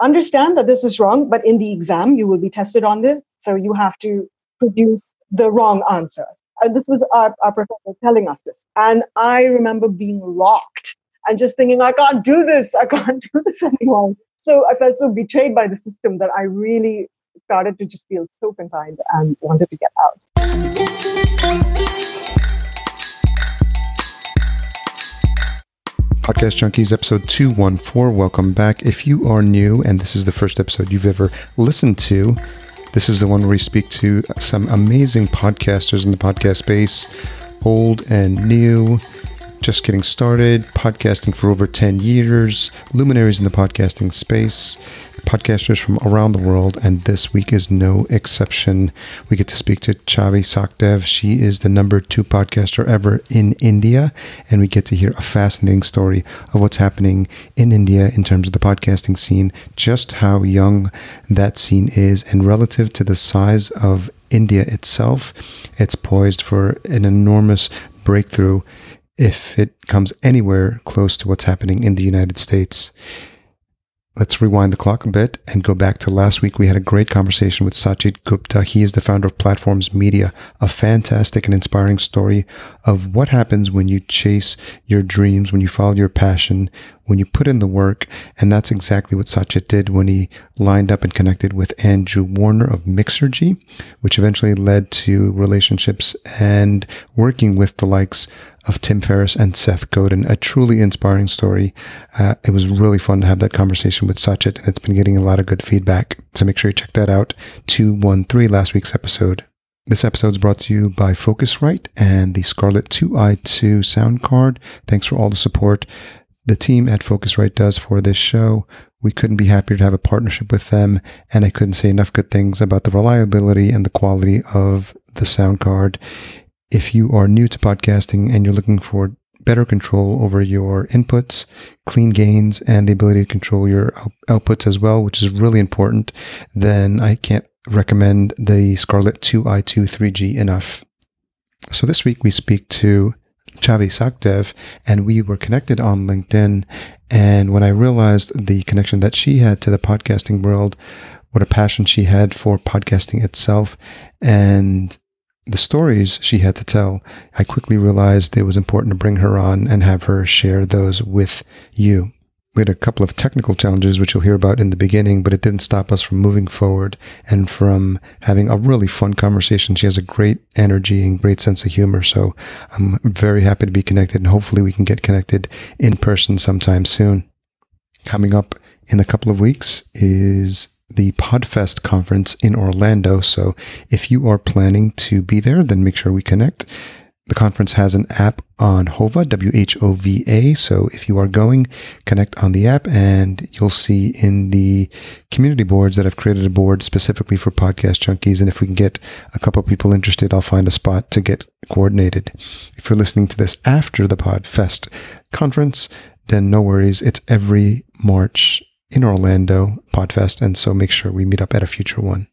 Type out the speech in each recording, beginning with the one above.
understand that this is wrong, but in the exam, you will be tested on this. So you have to produce the wrong answer. And this was our, our professor telling us this. And I remember being rocked and just thinking, I can't do this. I can't do this anymore. So I felt so betrayed by the system that I really started to just feel so confined and wanted to get out. Podcast Junkies, episode 214. Welcome back. If you are new and this is the first episode you've ever listened to, this is the one where we speak to some amazing podcasters in the podcast space, old and new, just getting started, podcasting for over 10 years, luminaries in the podcasting space, podcasters from around the world, and this week is no exception. We get to speak to Chavi Sachdev. She is the number two podcaster ever in India, and we get to hear a fascinating story of what's happening in India in terms of the podcasting scene, just how young that scene is, and relative to the size of India itself, it's poised for an enormous breakthrough if it comes anywhere close to what's happening in the United States. Let's rewind the clock a bit and go back to last week. We had a great conversation with Sachit Gupta. He is the founder of Platforms Media, a fantastic and inspiring story of what happens when you chase your dreams, when you follow your passion, when you put in the work. And that's exactly what Sajid did when he lined up and connected with Andrew Warner of Mixergy, which eventually led to relationships and working with the likes of Tim Ferriss and Seth Godin. A truly inspiring story. Uh, it was really fun to have that conversation with Sajid, and it's been getting a lot of good feedback. So make sure you check that out. 213, last week's episode. This episode is brought to you by Focusrite and the Scarlett 2i2 sound card. Thanks for all the support the team at Focusrite does for this show. We couldn't be happier to have a partnership with them, and I couldn't say enough good things about the reliability and the quality of the sound card. If you are new to podcasting and you're looking for better control over your inputs, clean gains, and the ability to control your outputs as well, which is really important, then I can't recommend the Scarlett 2i2 3G enough. So this week we speak to Chavi Sachdev, and we were connected on LinkedIn. And when I realized the connection that she had to the podcasting world, what a passion she had for podcasting itself, and the stories she had to tell, I quickly realized it was important to bring her on and have her share those with you. We had a couple of technical challenges, which you'll hear about in the beginning, but it didn't stop us from moving forward and from having a really fun conversation. She has a great energy and great sense of humor. So I'm very happy to be connected, and hopefully we can get connected in person sometime soon. Coming up in a couple of weeks is the Podfest conference in Orlando. So if you are planning to be there, then make sure we connect. The conference has an app on Whova, W H O V A. So if you are going, connect on the app and you'll see in the community boards that I've created a board specifically for podcast junkies. And if we can get a couple people interested, I'll find a spot to get coordinated. If you're listening to this after the Podfest conference, then no worries. It's every March in Orlando, Podfest, and so make sure we meet up at a future one.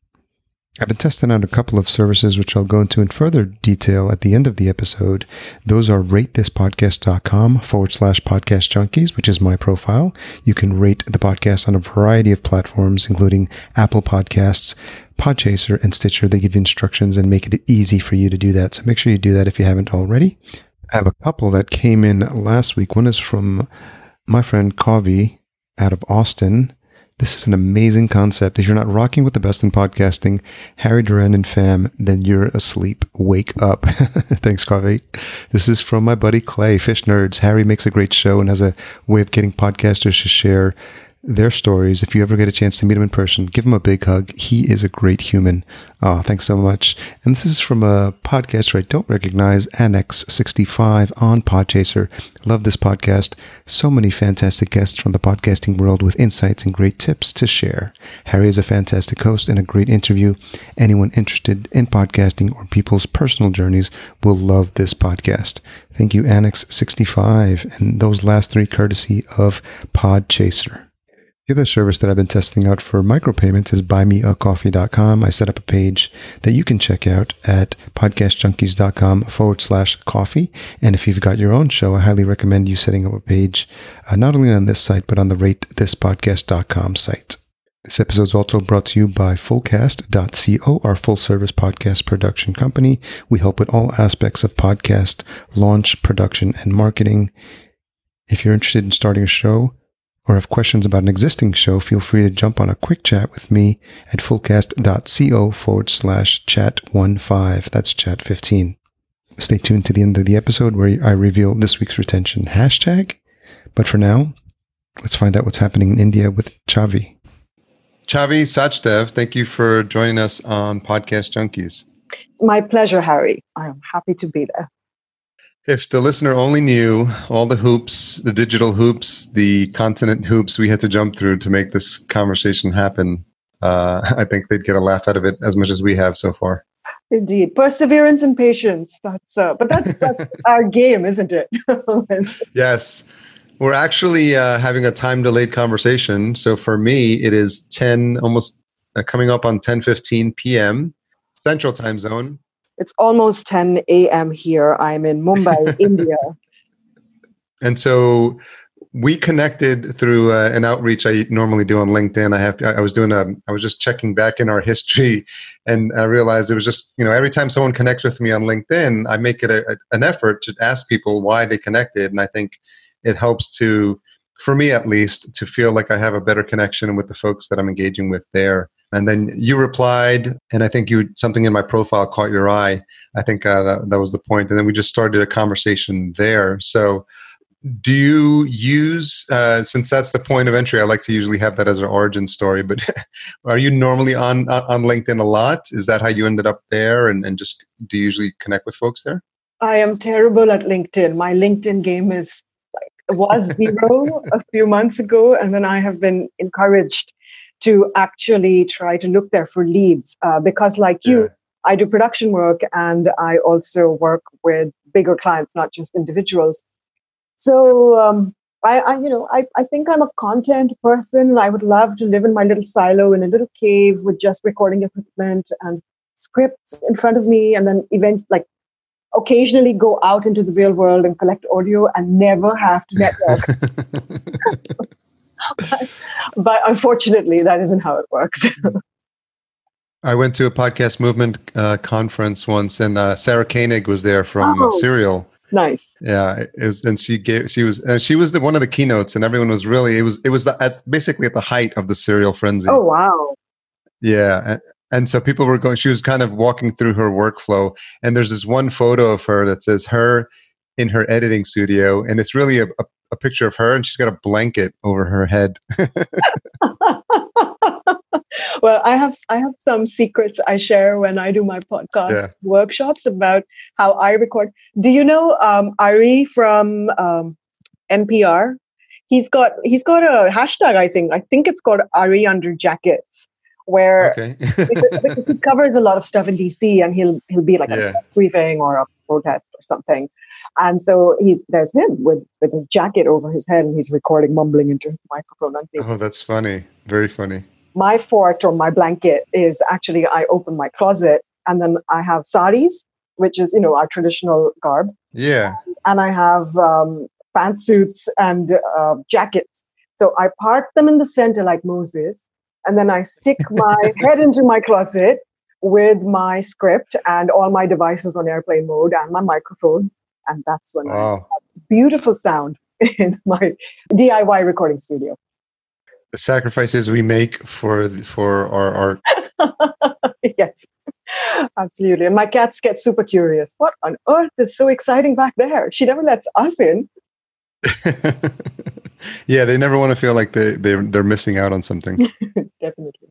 I've been testing out a couple of services which I'll go into in further detail at the end of the episode. Those are ratethispodcast.com forward slash podcast junkies, which is my profile. You can rate the podcast on a variety of platforms, including Apple Podcasts, Podchaser, and Stitcher. They give you instructions and make it easy for you to do that. So make sure you do that if you haven't already. I have a couple that came in last week. One is from my friend Kavi out of Austin. This is an amazing concept. If you're not rocking with the best in podcasting, Harry Duran and fam, then you're asleep. Wake up. Thanks, Kavi. This is from my buddy Clay, Fish Nerds. Harry makes a great show and has a way of getting podcasters to share their stories. If you ever get a chance to meet him in person, give him a big hug. He is a great human. Oh, thanks so much. And this is from a podcaster I don't recognize, Annex 65 on Podchaser. Love this podcast. So many fantastic guests from the podcasting world with insights and great tips to share. Harry is a fantastic host and a great interview. Anyone interested in podcasting or people's personal journeys will love this podcast. Thank you, Annex 65. And those last three courtesy of Podchaser. The other service that I've been testing out for micropayments is buymeacoffee.com. I set up a page that you can check out at podcastjunkies.com forward slash coffee. And if you've got your own show, I highly recommend you setting up a page, uh, not only on this site, but on the ratethispodcast.com site. This episode is also brought to you by Fullcast.co, our full service podcast production company. We help with all aspects of podcast launch, production, and marketing. If you're interested in starting a show or have questions about an existing show, feel free to jump on a quick chat with me at fullcast.co forward slash chat 15. That's chat 15. Stay tuned to the end of the episode where I reveal this week's retention hashtag. But for now, let's find out what's happening in India with Chavi. Chavi Sachdev, thank you for joining us on Podcast Junkies. It's my pleasure, Harry. I am happy to be there. If the listener only knew all the hoops, the digital hoops, the continent hoops we had to jump through to make this conversation happen, uh, I think they'd get a laugh out of it as much as we have so far. Indeed, perseverance and patience. That's uh, but that's, that's our game, isn't it? yes. We're actually uh, having a time delayed conversation. So for me, it is 10, almost uh, coming up on 10 15 p.m. Central time zone. It's almost 10 a.m. here. I'm in Mumbai, India. And so we connected through uh, an outreach I normally do on LinkedIn. I have I was doing a I was just checking back in our history, and I realized it was just you know every time someone connects with me on LinkedIn, I make it a, a, an effort to ask people why they connected, and I think it helps to, for me at least, to feel like I have a better connection with the folks that I'm engaging with there. And then you replied, and I think you something in my profile caught your eye. I think uh, that, that was the point. And then we just started a conversation there. So, do you use uh, since that's the point of entry? I like to usually have that as an origin story. But are you normally on on LinkedIn a lot? Is that how you ended up there? And and just do you usually connect with folks there? I am terrible at LinkedIn. My LinkedIn game is like was zero a few months ago, and then I have been encouraged to actually try to look there for leads uh, because, like yeah. you, I do production work and I also work with bigger clients, not just individuals. So um, I, I, you know, I, I think I'm a content person. I would love to live in my little silo in a little cave with just recording equipment and scripts in front of me, and then event like occasionally go out into the real world and collect audio and never have to network. but, but, unfortunately, that isn't how it works. I went to a podcast movement uh, conference once, and uh, Sarah Koenig was there from oh, Serial. Nice. Yeah, it was, and she gave she was uh, she was the one of the keynotes, and everyone was really it was it was the, at, basically at the height of the Serial frenzy. Oh wow. Yeah, and so people were going she was kind of walking through her workflow and there's this one photo of her that says her in her editing studio and it's really a, a, a picture of her and she's got a blanket over her head well i have i have some secrets i share when i do my podcast yeah. workshops about how i record do you know um, ari from um, npr he's got he's got a hashtag i think i think it's called ari under jackets where okay. because, because, he covers a lot of stuff in DC and he'll he'll be like yeah. a briefing or a protest or something. And so he's there's him with with his jacket over his head and he's recording mumbling into his microphone. Oh, that's funny. Very funny. My fort or my blanket is actually I open my closet and then I have saris, which is you know our traditional garb. Yeah. And I have um, pantsuits and uh, jackets. So I park them in the center like Moses, and then I stick my head into my closet with my script and all my devices on airplane mode and my microphone. And that's when wow. I have beautiful sound in my DIY recording studio. The sacrifices we make for for our art. yes, absolutely. And my cats get super curious. What on earth is so exciting back there? She never lets us in. yeah, they never want to feel like they they're, they're missing out on something. Definitely.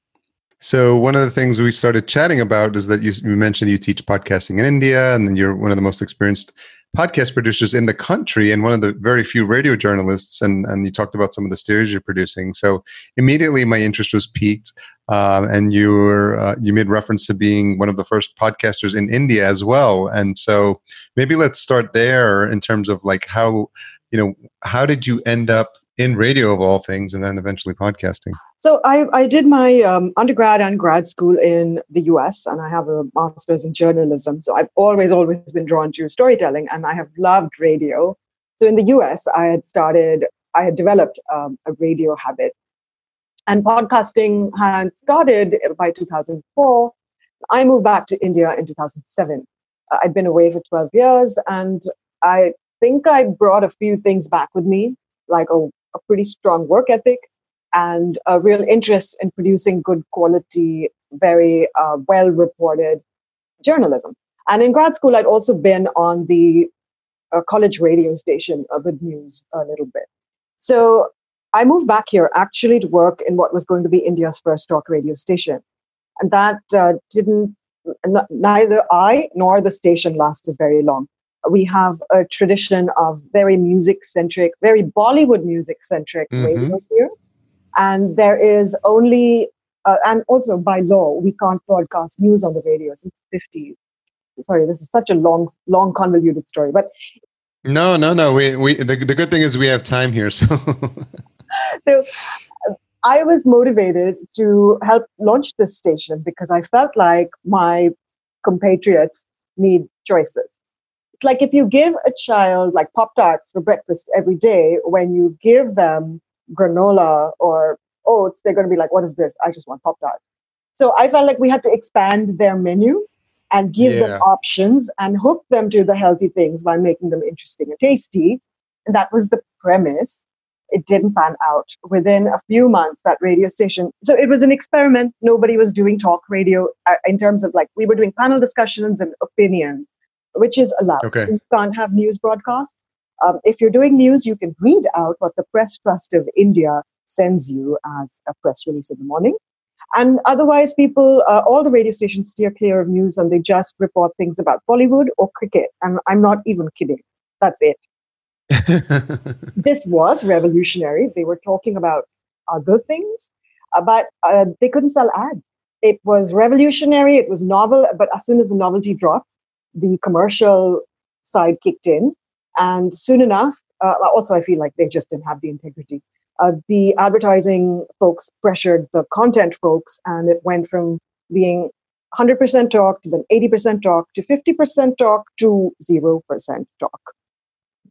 So one of the things we started chatting about is that you, you mentioned you teach podcasting in India, and then you're one of the most experienced podcast producers in the country, and one of the very few radio journalists. And and you talked about some of the series you're producing. So immediately my interest was piqued, um, and you were uh, you made reference to being one of the first podcasters in India as well. And so maybe let's start there in terms of like how you know how did you end up in radio of all things, and then eventually podcasting? So I, I did my um, undergrad and grad school in the US, and I have a master's in journalism. So I've always, always been drawn to storytelling, and I have loved radio. So in the US, I had started, I had developed um, a radio habit. And podcasting had started by 2004. I moved back to India in 2007. Uh, I'd been away for 12 years, and I think I brought a few things back with me, like a, a pretty strong work ethic and a real interest in producing good quality, very uh, well reported journalism. And in grad school, I'd also been on the uh, college radio station uh, with news a little bit. So I moved back here actually to work in what was going to be India's first talk radio station. And that uh, didn't, n- neither I nor the station lasted very long. We have a tradition of very music centric, very Bollywood music centric mm-hmm. radio here. And there is only, uh, and also by law, we can't broadcast news on the radio since the 50s sorry, this is such a long, long, convoluted story. But no, no, no. We, we. The, the good thing is we have time here. So, so I was motivated to help launch this station because I felt like my compatriots need choices. It's like if you give a child like Pop Tarts for breakfast every day, when you give them granola or oats, they're going to be like, "What is this? I just want Pop Tarts." So I felt like we had to expand their menu and give yeah. them options and hook them to the healthy things by making them interesting and tasty. And that was the premise. It didn't pan out. Within a few months, that radio station, so it was an experiment. Nobody was doing talk radio uh, in terms of like, we were doing panel discussions and opinions, which is allowed. Okay. You can't have news broadcasts. Um, if you're doing news, you can read out what the Press Trust of India sends you as a press release in the morning. And otherwise, people, uh, all the radio stations steer clear of news and they just report things about Bollywood or cricket. And I'm not even kidding. That's it. this was revolutionary. They were talking about other things, uh, but uh, they couldn't sell ads. It was revolutionary. It was novel. But as soon as the novelty dropped, the commercial side kicked in. And soon enough, uh, also, I feel like they just didn't have the integrity uh, the advertising folks pressured the content folks, and it went from being 100% talk to then 80% talk to 50% talk to 0% talk.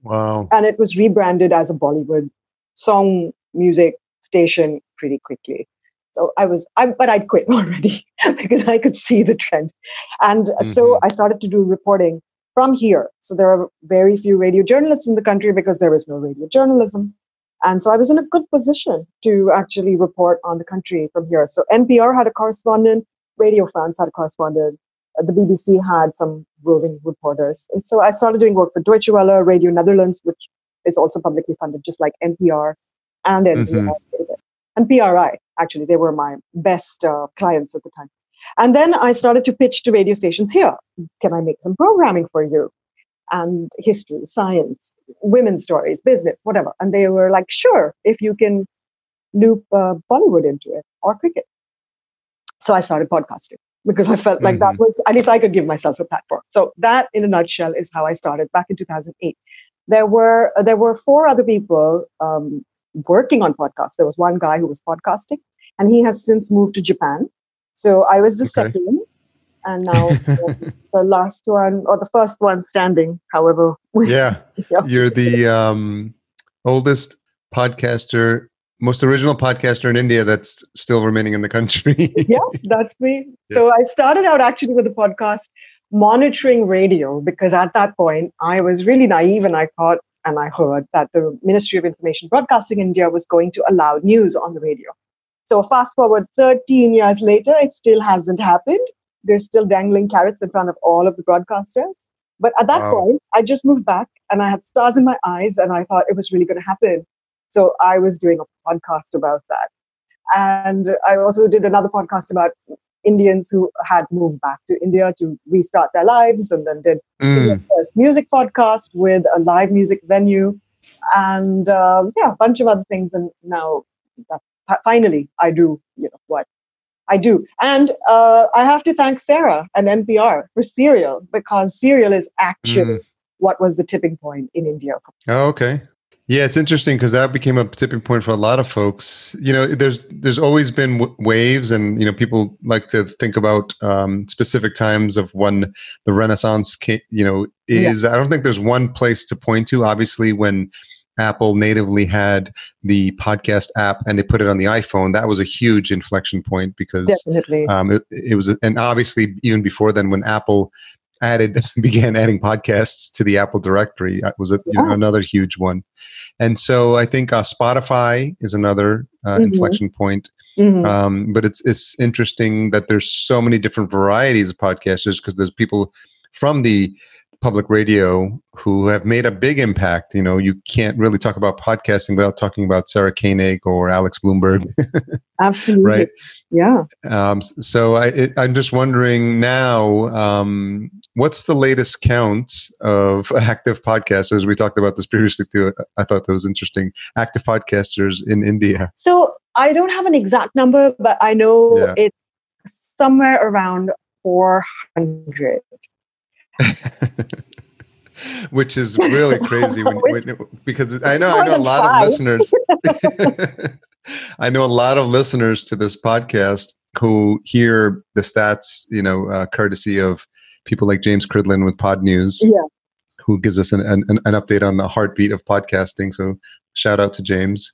Wow. And it was rebranded as a Bollywood song music station pretty quickly. So I was, I, but I'd quit already because I could see the trend. And mm-hmm. so I started to do reporting from here. So there are very few radio journalists in the country because there is no radio journalism. And so I was in a good position to actually report on the country from here. So NPR had a correspondent, Radio France had a correspondent, the BBC had some roving reporters. And so I started doing work for Deutsche Welle, Radio Netherlands, which is also publicly funded, just like NPR and NPR. Mm-hmm. And PRI, actually, they were my best uh, clients at the time. And then I started to pitch to radio stations here. Can I make some programming for you? and history, science, women's stories, business, whatever. And they were like, sure, if you can loop uh, Bollywood into it or cricket. So I started podcasting because I felt like mm-hmm. that was, at least I could give myself a platform. So that in a nutshell is how I started back in 2008. There were, there were four other people um, working on podcasts. There was one guy who was podcasting and he has since moved to Japan. So I was the okay. second and now the last one or the first one standing however yeah, yeah. you're the um, oldest podcaster most original podcaster in india that's still remaining in the country yeah that's me yeah. so i started out actually with a podcast monitoring radio because at that point i was really naive and i thought and i heard that the ministry of information broadcasting india was going to allow news on the radio so fast forward 13 years later it still hasn't happened they're still dangling carrots in front of all of the broadcasters. But at that wow. point, I just moved back and I had stars in my eyes and I thought it was really going to happen. So I was doing a podcast about that. And I also did another podcast about Indians who had moved back to India to restart their lives and then did mm. first music podcast with a live music venue and um, yeah, a bunch of other things. And now that finally I do, you know, what I do. And uh, I have to thank Sarah and NPR for Serial because Serial is actually mm. what was the tipping point in India. Oh, okay. Yeah, it's interesting because that became a tipping point for a lot of folks. You know, there's there's always been w- waves, and you know, people like to think about um, specific times of when the Renaissance, came, you know, is. Yeah. I don't think there's one place to point to. Obviously, when Apple natively had the podcast app and they put it on the iPhone, that was a huge inflection point because Definitely. um, it, it was, and obviously even before then, when Apple added began adding podcasts to the Apple directory, that was a, you know, another huge one. And so I think uh, Spotify is another uh, Mhm. inflection point. Mhm. Um, but it's it's interesting that there's so many different varieties of podcasters because there's people from the public radio who have made a big impact. You know, you can't really talk about podcasting without talking about Sarah Koenig or Alex Blumberg, Absolutely. right? Yeah. Um, so I, it, I'm just wondering now, um, what's the latest count of active podcasters? We talked about this previously too. I thought that was interesting. Active podcasters in India. So I don't have an exact number, but I know Yeah. it's somewhere around 400. Which is really crazy when, when because I know I know a lot of listeners. I know a lot of listeners to this podcast who hear the stats, you know, uh, courtesy of people like James Cridland with Podnews, Yeah. who gives us an, an, an update on the heartbeat of podcasting. So shout out to James.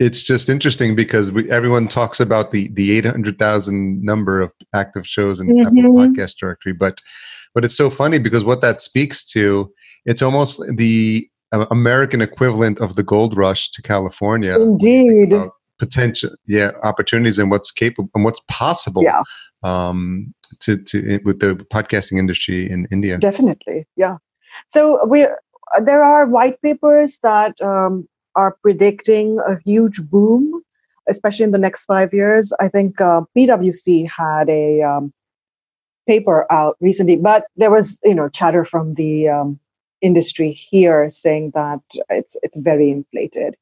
It's just interesting because we, everyone talks about the the eight hundred thousand number of active shows in Apple Mhm. Podcast Directory, but but it's so funny because what that speaks to, it's almost the uh, American equivalent of the gold rush to California. when you think Indeed. Potential, yeah, opportunities and what's capable and what's possible. Yeah. Um, to to with the podcasting industry in India. Definitely. Yeah. So we there are white papers that um, are predicting a huge boom, especially in the next five years. I think uh, PwC had a um, paper out recently, but there was you know chatter from the um, industry here saying that it's it's very inflated.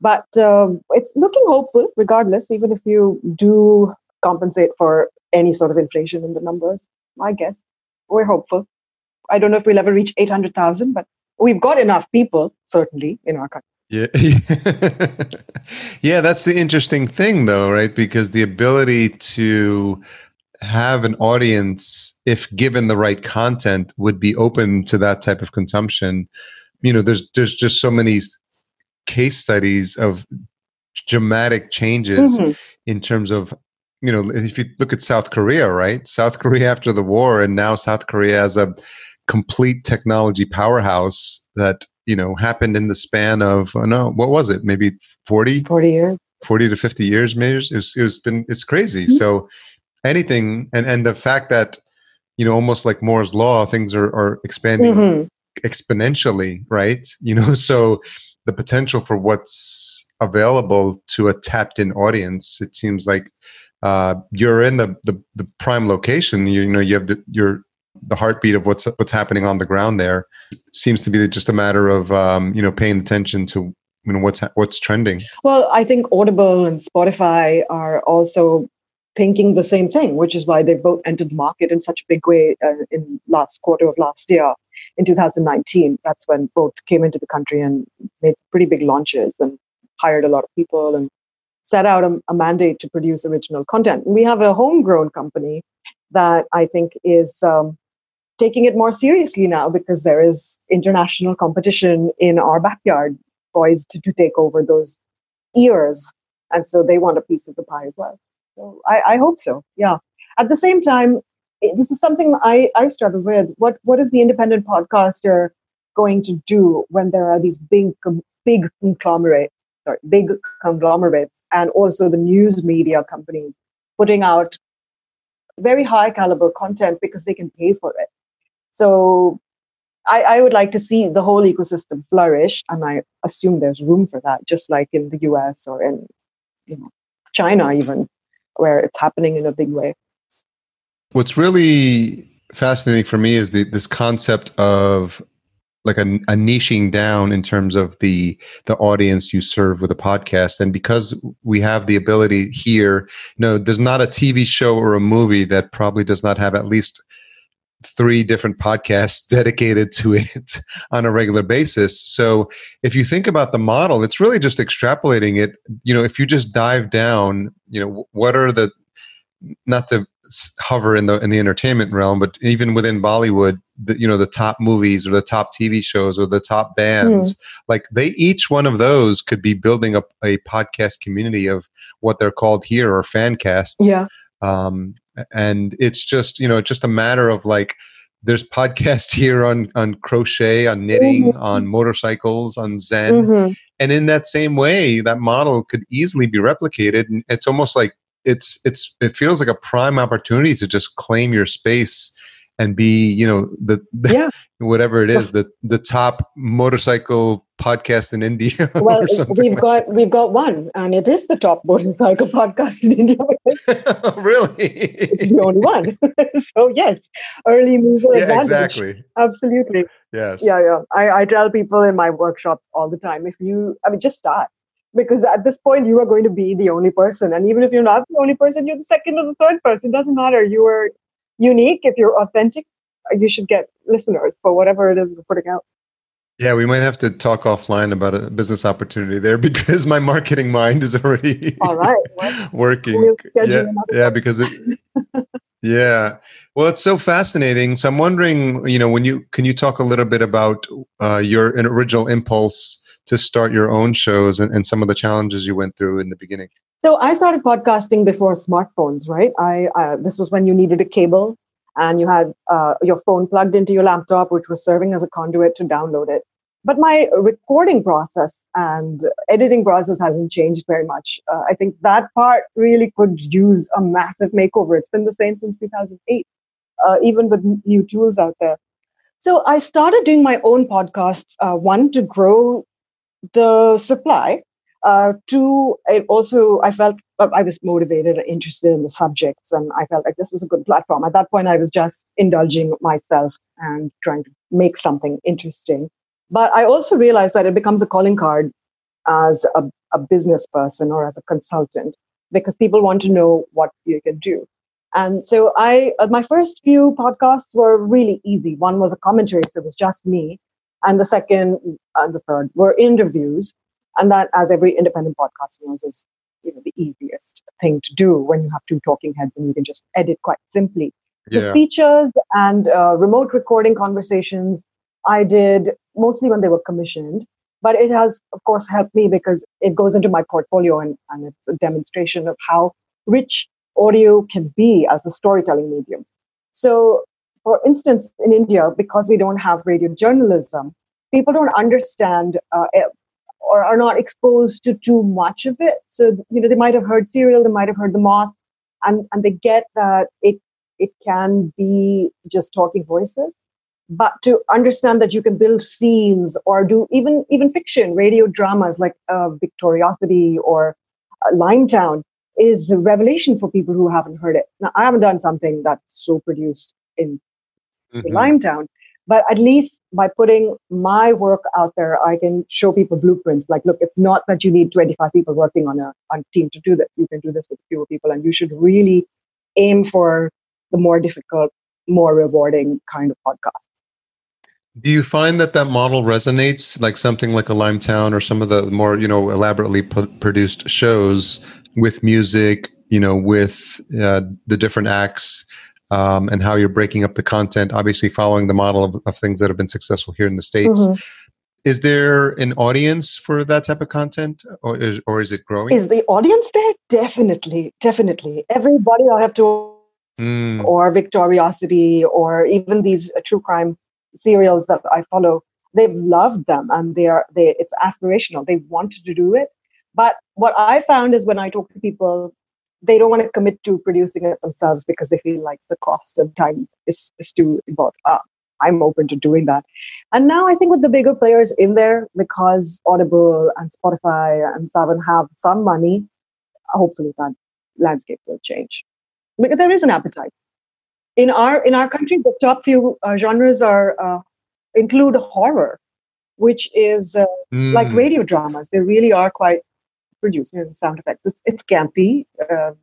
But um, it's looking hopeful, regardless, even if you do compensate for any sort of inflation in the numbers. I guess we're hopeful. I don't know if we'll ever reach 800,000, but we've got enough people, certainly, in our country. Yeah. yeah, that's the interesting thing though, right? Because the ability to have an audience if given the right content would be open to that type of consumption. You know, there's there's just so many case studies of dramatic changes Mhm. in terms of you know if you look at south korea right south korea after the war and now south korea as a complete technology powerhouse that you know happened in the span of oh no what was it maybe 40 40 years. 40 to 50 years maybe it was, it was been it's crazy Mhm. so anything and and the fact that you know almost like moore's law things are are expanding Mhm. exponentially, right? You know, so the potential for what's available to a tapped in audience, it seems like uh, you're in the, the, the prime location. You, know, you have the, your, the heartbeat of what's, what's happening on the ground there seems to be just a matter of, um, you know, paying attention to, you know, what's, what's trending. Well, I think Audible and Spotify are also thinking the same thing, which is why they both entered the market in such a big way uh, in last quarter of last year. In 2019, that's when both came into the country and made pretty big launches and hired a lot of people and set out a, a mandate to produce original content. We have a homegrown company that I think is um, taking it more seriously now because there is international competition in our backyard poised to, to take over those ears. And so they want a piece of the pie as well. So I, I hope so. Yeah. At the same time, this is something I, I struggle with. What what is the independent podcaster going to do when there are these big big conglomerates, sorry, big conglomerates, and also the news media companies putting out very high caliber content because they can pay for it. So I, I would like to see the whole ecosystem flourish, and I assume there's room for that, just like in the US or in you know China even, where it's happening in a big way. What's really fascinating for me is the, this concept of like a, a niching down in terms of the the audience you serve with a podcast and because we have the ability here no there's not a tv show or a movie that probably does not have at least three different podcasts dedicated to it on a regular basis so if you think about the model it's really just extrapolating it you know if you just dive down you know what are the not to hover in the in the entertainment realm, but even within Bollywood, the, you know, the top movies or the top TV shows or the top bands, mm. like they each one of those could be building up a, a podcast community of what they're called here or fan casts. Yeah. Um, and it's just you know just a matter of like there's podcasts here on on crochet on knitting mm-hmm. on motorcycles on zen mm-hmm. and in that same way that model could easily be replicated and it's almost like it's it's it feels like a prime opportunity to just claim your space and be you know the, the yeah. whatever it is the the top motorcycle podcast in India. Well, we've like got we've got one, and it is the top motorcycle podcast in India. really, it's the only one. so yes, early mover yeah, advantage. Exactly. Absolutely. Yes. Yeah, yeah. I, I tell people in my workshops all the time, if you, I mean, just start because at this point you are going to be the only person, and even if you're not the only person, you're the second or the third person. It doesn't matter. You are unique. If you're authentic, you should get listeners for whatever it is you're putting out. Yeah, we might have to talk offline about a business opportunity there because my marketing mind is already all right working. Yeah, yeah, because it. yeah, well, it's so fascinating. So I'm wondering, you know, when you can you talk a little bit about uh, your original impulse to start your own shows and, and some of the challenges you went through in the beginning. So I started podcasting before smartphones, right? I uh, this was when you needed a cable and you had uh, your phone plugged into your laptop, which was serving as a conduit to download it. But my recording process and editing process hasn't changed very much. Uh, I think that part really could use a massive makeover. It's been the same since 2008, uh, even with new tools out there. So I started doing my own podcasts, uh, one to grow the supply. Uh, two, it also I felt uh, I was motivated, and interested in the subjects, and I felt like this was a good platform. At that point, I was just indulging myself and trying to make something interesting. But I also realized that it becomes a calling card as a, a business person or as a consultant because people want to know what you can do. And so I, uh, my first few podcasts were really easy. One was a commentary, so it was just me. And the second and the third were interviews. And that, as every independent podcast knows, is you know the easiest thing to do when you have two talking heads and you can just edit quite simply. Yeah. The features and uh, remote recording conversations I did mostly when they were commissioned. But it has, of course, helped me because it goes into my portfolio and, and it's a demonstration of how rich audio can be as a storytelling medium. So, for instance, in India, because we don't have radio journalism, people don't understand uh, eh, or are not exposed to too much of it. So, you know, they might have heard serial, they might have heard the moth, and, and they get that it it can be just talking voices but to understand that you can build scenes or do even even fiction radio dramas like uh, Victoriocity or uh, limetown is a revelation for people who haven't heard it. Now i haven't done something that's so produced in, mm-hmm. in limetown but at least by putting my work out there i can show people blueprints. Like look it's not that you need 25 people working on a on a team to do this. You can do this with fewer people and you should really aim for the more difficult more rewarding kind of podcasts do you find that that model resonates, like something like a Limetown or some of the more you know elaborately p- produced shows with music, you know, with uh, the different acts um, and how you're breaking up the content? Obviously, following the model of, of things that have been successful here in the states. Mm-hmm. Is there an audience for that type of content, or is or is it growing? Is the audience there? Definitely, definitely. Everybody I have to, mm. or Victoriocity, or even these uh, true crime serials that I follow, they've loved them and they are they it's aspirational. They wanted to do it. But what I found is when I talk to people, they don't want to commit to producing it themselves because they feel like the cost and time is, is too involved. I'm open to doing that. And now I think with the bigger players in there, because Audible and Spotify and Saavn have some money, hopefully that landscape will change. Because there is an appetite in our in our country, the top few uh, genres are uh, include horror, which is uh, mm. like radio dramas. They really are quite producing sound effects. It's it's campy. Um,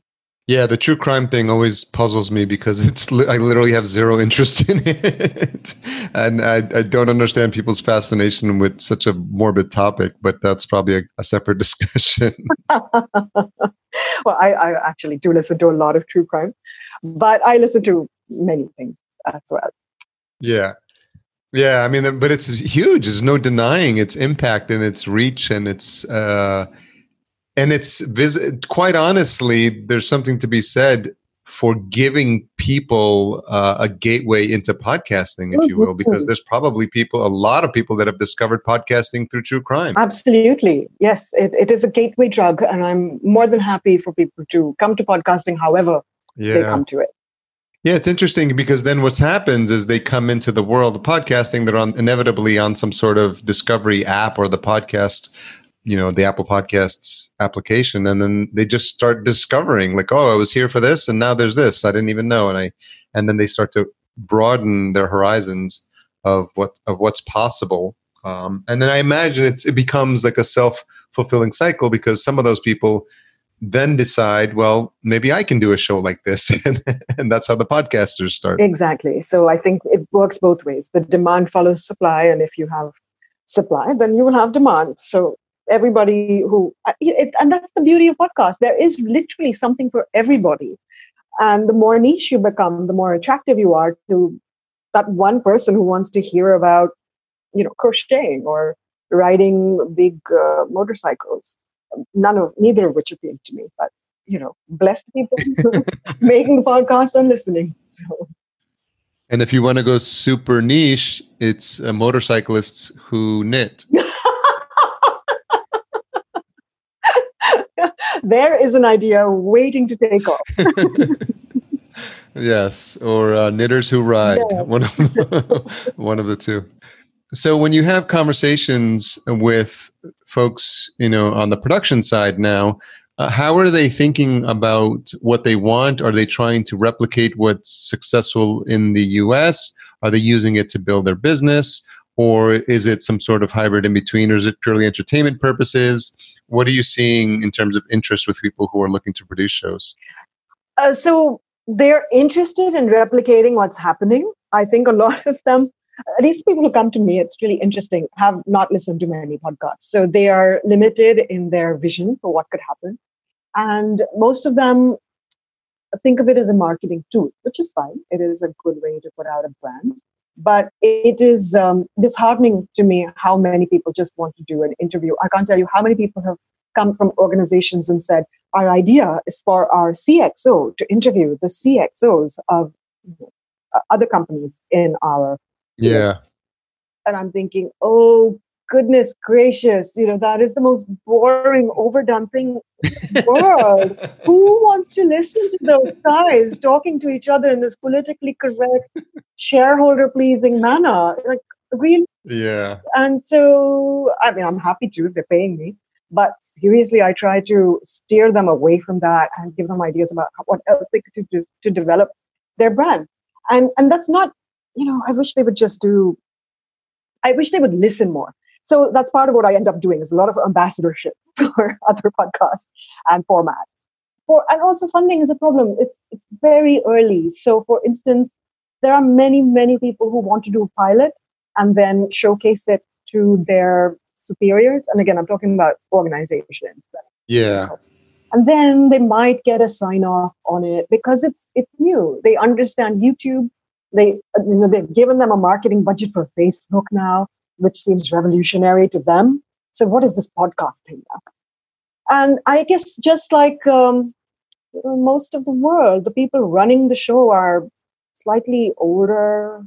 yeah, the true crime thing always puzzles me because it's li- I literally have zero interest in it, and I, I don't understand people's fascination with such a morbid topic. But that's probably a, a separate discussion. well, I, I actually do listen to a lot of true crime, but I listen to many things as well. Yeah. Yeah, I mean, but it's huge. There's no denying its impact and its reach and its uh, and it's vis- quite honestly, there's something to be said for giving people uh, a gateway into podcasting, if you will, because there's probably people, a lot of people that have discovered podcasting through true crime. Absolutely. Yes, it, it is a gateway drug. And I'm more than happy for people to come to podcasting however yeah. they come to it. Yeah, it's interesting because then what happens is they come into the world of podcasting. They're on inevitably on some sort of discovery app or the podcast you know the apple podcasts application. And then they just start discovering like oh i was here for this and now there's this. I didn't even know. And i and then they start to broaden their horizons of what of what's possible. Um, and then i imagine it's it becomes like a self-fulfilling cycle because some of those people then decide well maybe i can do a show like this. And, that's how the podcasters start. Exactly. So i think it works both ways. The demand follows supply and if you have supply then you will have demand. So everybody who it, and that's the beauty of podcasts. There is literally something for everybody. And the more niche you become the more attractive you are to that one person who wants to hear about you know crocheting or riding big uh, motorcycles none of neither of which appealed to me but you know blessed people making podcasts and listening so and if you want to go super niche it's uh, motorcyclists who knit there is an idea waiting to take off. yes, or uh, knitters who ride. Yeah. One of the, one of the two. So when you have conversations with folks, you know, on the production side now, uh, how are they thinking about what they want? Are they trying to replicate what's successful in the U.S.? Are they using it to build their business? Or is it some sort of hybrid in between, or is it purely entertainment purposes? what are you seeing in terms of interest with people who are looking to produce shows? Uh, so they're interested in replicating what's happening. I think a lot of them, at least people who come to me, it's really interesting, have not listened to many podcasts. So they are limited in their vision for what could happen. And most of them think of it as a marketing tool, which is fine. It is a good way to put out a brand. But it is um, disheartening to me how many people just want to do an interview. I can't tell you how many people have come from organizations and said, Our idea is for our CXO to interview the CXOs of uh, other companies in our. Yeah. And I'm thinking, oh goodness gracious, you know, that is the most boring, overdone thing world. Who wants to listen to those guys talking to each other in this politically correct, shareholder pleasing manner? Like, really? Yeah. And so, I mean, I'm happy to, if they're paying me. But seriously, I try to steer them away from that and give them ideas about what else they could do to develop their brand. And and that's not, you know, I wish they would just do I wish they would listen more. So that's part of what I end up doing is a lot of ambassadorship for other podcasts and format. For and also funding is a problem. It's it's very early. So for instance, there are many, many people who want to do a pilot and then showcase it to their superiors. And again, I'm talking about organizations. Yeah. And then they might get a sign off on it because it's it's new. They understand YouTube. They you know they've given them a marketing budget for Facebook now which seems revolutionary to them. So, what is this podcast thing now? And I guess just like um, most of the world, the people running the show are slightly older,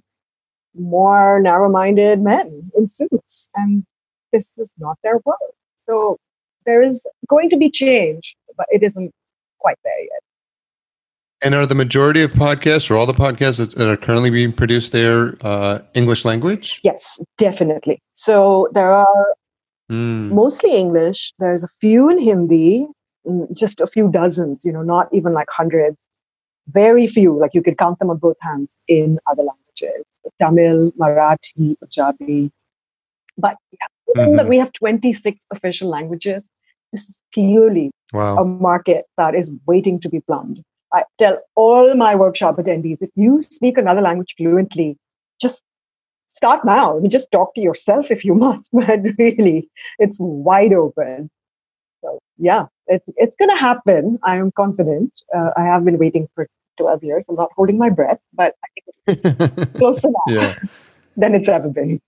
more narrow minded men in suits. And this is not their world. So, there is going to be change, but it isn't quite there yet. And are the majority of podcasts or all the podcasts that are currently being produced there uh, English language? Yes, definitely. So there are mm. mostly English. There's a few in Hindi, mm, just a few dozens, you know, not even like hundreds. Very few, like you could count them on both hands in other languages Tamil, Marathi, Punjabi. But yeah, mm-hmm. that we have 26 official languages. This is purely wow. a market that is waiting to be plumbed. I tell all my workshop attendees if you speak another language fluently, just start now. I mean, just talk to yourself if you must, but really, it's wide open. So yeah, it's it's going to happen. I am confident. Uh, I have been waiting for 12 years. I'm not holding my breath, but I think close enough yeah. than it's ever been.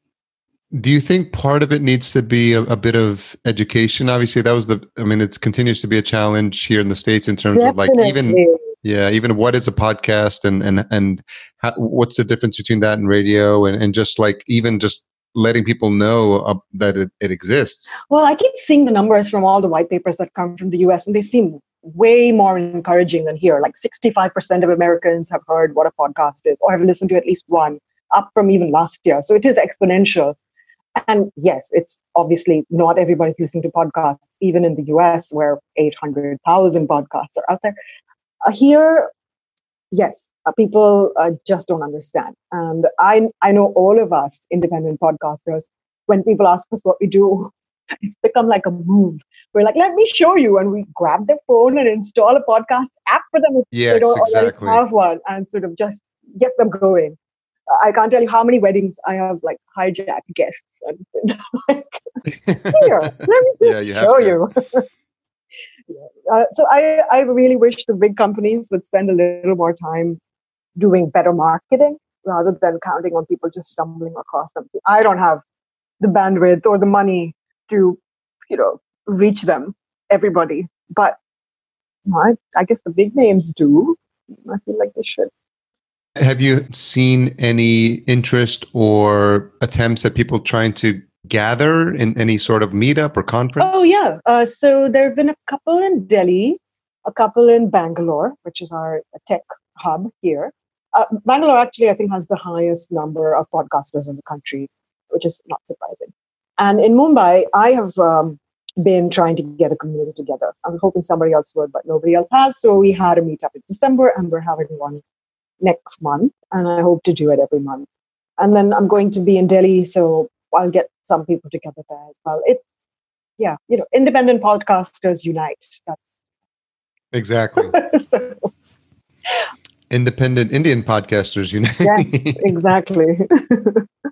Do you think part of it needs to be a, a, bit of education? Obviously, that was the. I mean, it continues to be a challenge here in the states in terms Definitely. of like even yeah, even what is a podcast and and and how, what's the difference between that and radio and and just like even just letting people know uh, that it, it exists. Well, I keep seeing the numbers from all the white papers that come from the U.S. and they seem way more encouraging than here. Like 65% of Americans have heard what a podcast is or have listened to at least one, up from even last year. So it is exponential. And yes, it's obviously not everybody's listening to podcasts, even in the US, where 800,000 podcasts are out there. Uh, here, yes, uh, people uh, just don't understand. And I, I know all of us independent podcasters, when people ask us what we do, it's become like a move. We're like, let me show you. And we grab their phone and install a podcast app for them if yes, they don't exactly. already have one and sort of just get them going. I can't tell you how many weddings I have like hijacked guests and like, here, let me yeah, you show you. Uh, so I, I really wish the big companies would spend a little more time doing better marketing rather than counting on people just stumbling across them. I don't have the bandwidth or the money to, you know, reach them, everybody. But I, I guess the big names do. I feel like they should. Have you seen any interest or attempts at people trying to gather in any sort of meetup or conference? Oh, yeah. Uh, so there have been a couple in Delhi, a couple in Bangalore, which is our tech hub here. Uh, Bangalore actually, I think, has the highest number of podcasters in the country, which is not surprising. And in Mumbai, I have um, been trying to get a community together. I was hoping somebody else would, but nobody else has. So we had a meetup in December, and we're having one next month. And I hope to do it every month. And then I'm going to be in Delhi, so I'll get some people together there as well. It's yeah, you know, independent podcasters unite. That's exactly. so, independent Indian podcasters unite. yes, exactly.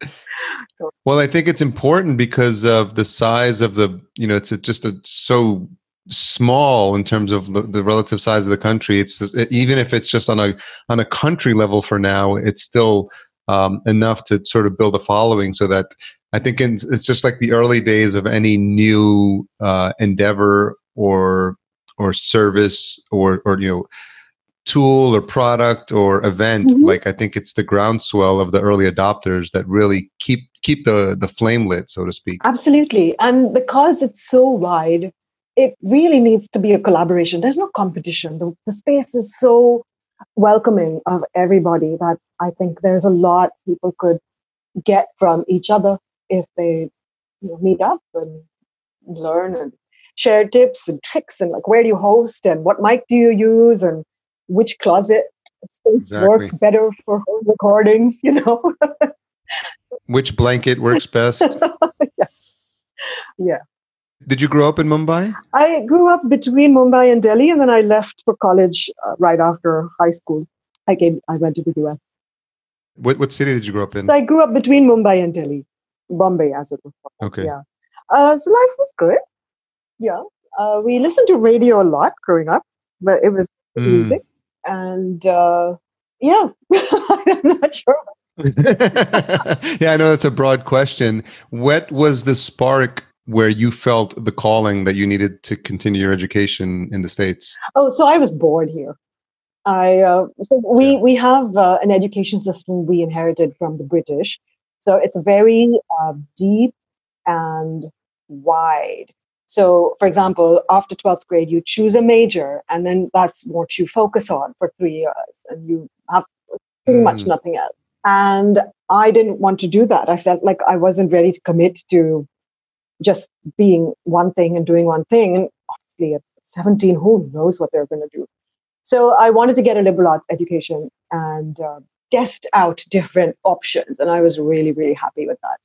well, I think it's important because of the size of the, you know, it's just a, so small in terms of the, the, relative size of the country. It's even if it's just on a on a country level for now, it's still um, enough to sort of build a following so that I think it's, it's just like the early days of any new uh, endeavor or or service or or you know tool or product or event. Mm-hmm. like i think it's the groundswell of the early adopters that really keep keep the the flame lit so to speak. Absolutely. And because it's so wide it really needs to be a collaboration. There's no competition. The, the space is so welcoming of everybody that i think there's a lot people could get from each other if they you know, meet up and learn and share tips and tricks and like where do you host and what mic do you use and which closet space exactly. works better for home recordings, you know. which blanket works best? yes. Yeah. Did you grow up in Mumbai? I grew up between Mumbai and Delhi, and then I left for college uh, right after high school. I came. I went to the US. What what city did you grow up in? I grew up between Mumbai and Delhi, Bombay, as it was. Called. Okay. Yeah. Uh, so life was good. Yeah. Uh, we listened to radio a lot growing up, but it was mm. music and uh, yeah, I'm not sure. yeah, I know that's a broad question. What was the spark where you felt the calling that you needed to continue your education in the states? Oh, so I was bored here. I uh, so we we have uh, an education system we inherited from the British, so it's very uh, deep and wide. So, for example, after 12th grade, you choose a major, and then that's what you focus on for three years, and you have pretty mm. much nothing else. And I didn't want to do that. I felt like I wasn't ready to commit to just being one thing and doing one thing. And obviously, at 17, who knows what they're going to do? So, I wanted to get a liberal arts education and uh, test out different options. And I was really, really happy with that.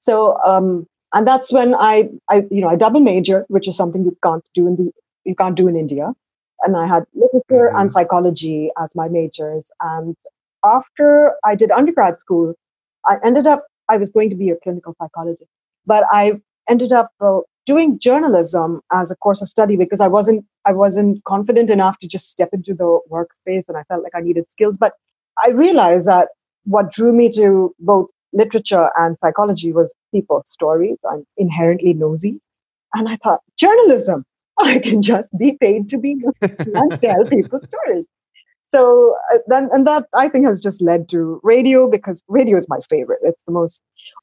So, um, and that's when I, I, you know, I double major, which is something you can't do in the you can't do in India. And I had literature mm-hmm. and psychology as my majors. And after I did undergrad school, I ended up I was going to be a clinical psychologist, but I ended up uh, doing journalism as a course of study because I wasn't I wasn't confident enough to just step into the workspace and I felt like I needed skills. But I realized that what drew me to both literature and psychology was people's stories. I'm inherently nosy. And I thought, journalism, I can just be paid to be and tell people stories. So uh, then, and that I think has just led to radio because radio is my favorite. It's the most,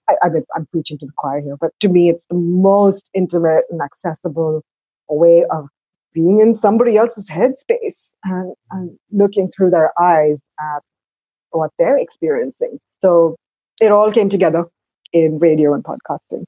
I, I mean, I'm preaching to the choir here, but to me, it's the most intimate and accessible way of being in somebody else's headspace and, and looking through their eyes at what they're experiencing. So it all came together in radio and podcasting.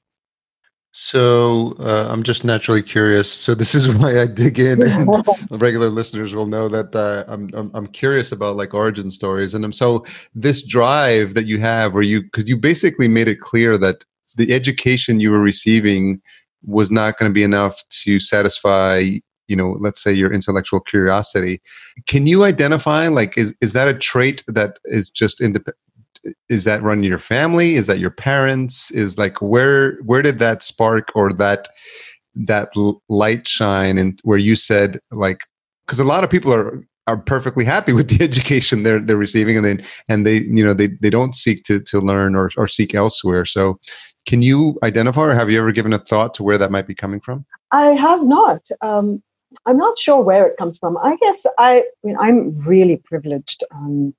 So uh, I'm just naturally curious. So this is why I dig in, and regular listeners will know that uh, I'm, I'm, I'm curious about like origin stories. And I'm so this drive that you have, where you because you basically made it clear that the education you were receiving was not going to be enough to satisfy you know let's say your intellectual curiosity. Can you identify like is is that a trait that is just independent is that running your family? Is that your parents? Is like where where did that spark or that that light shine and where you said like because a lot of people are are perfectly happy with the education they're they're receiving and then and they you know they they don't seek to to learn or or seek elsewhere. So can you identify or have you ever given a thought to where that might be coming from? I have not. Um i'm not sure where it comes from i guess i, I mean i'm really privileged um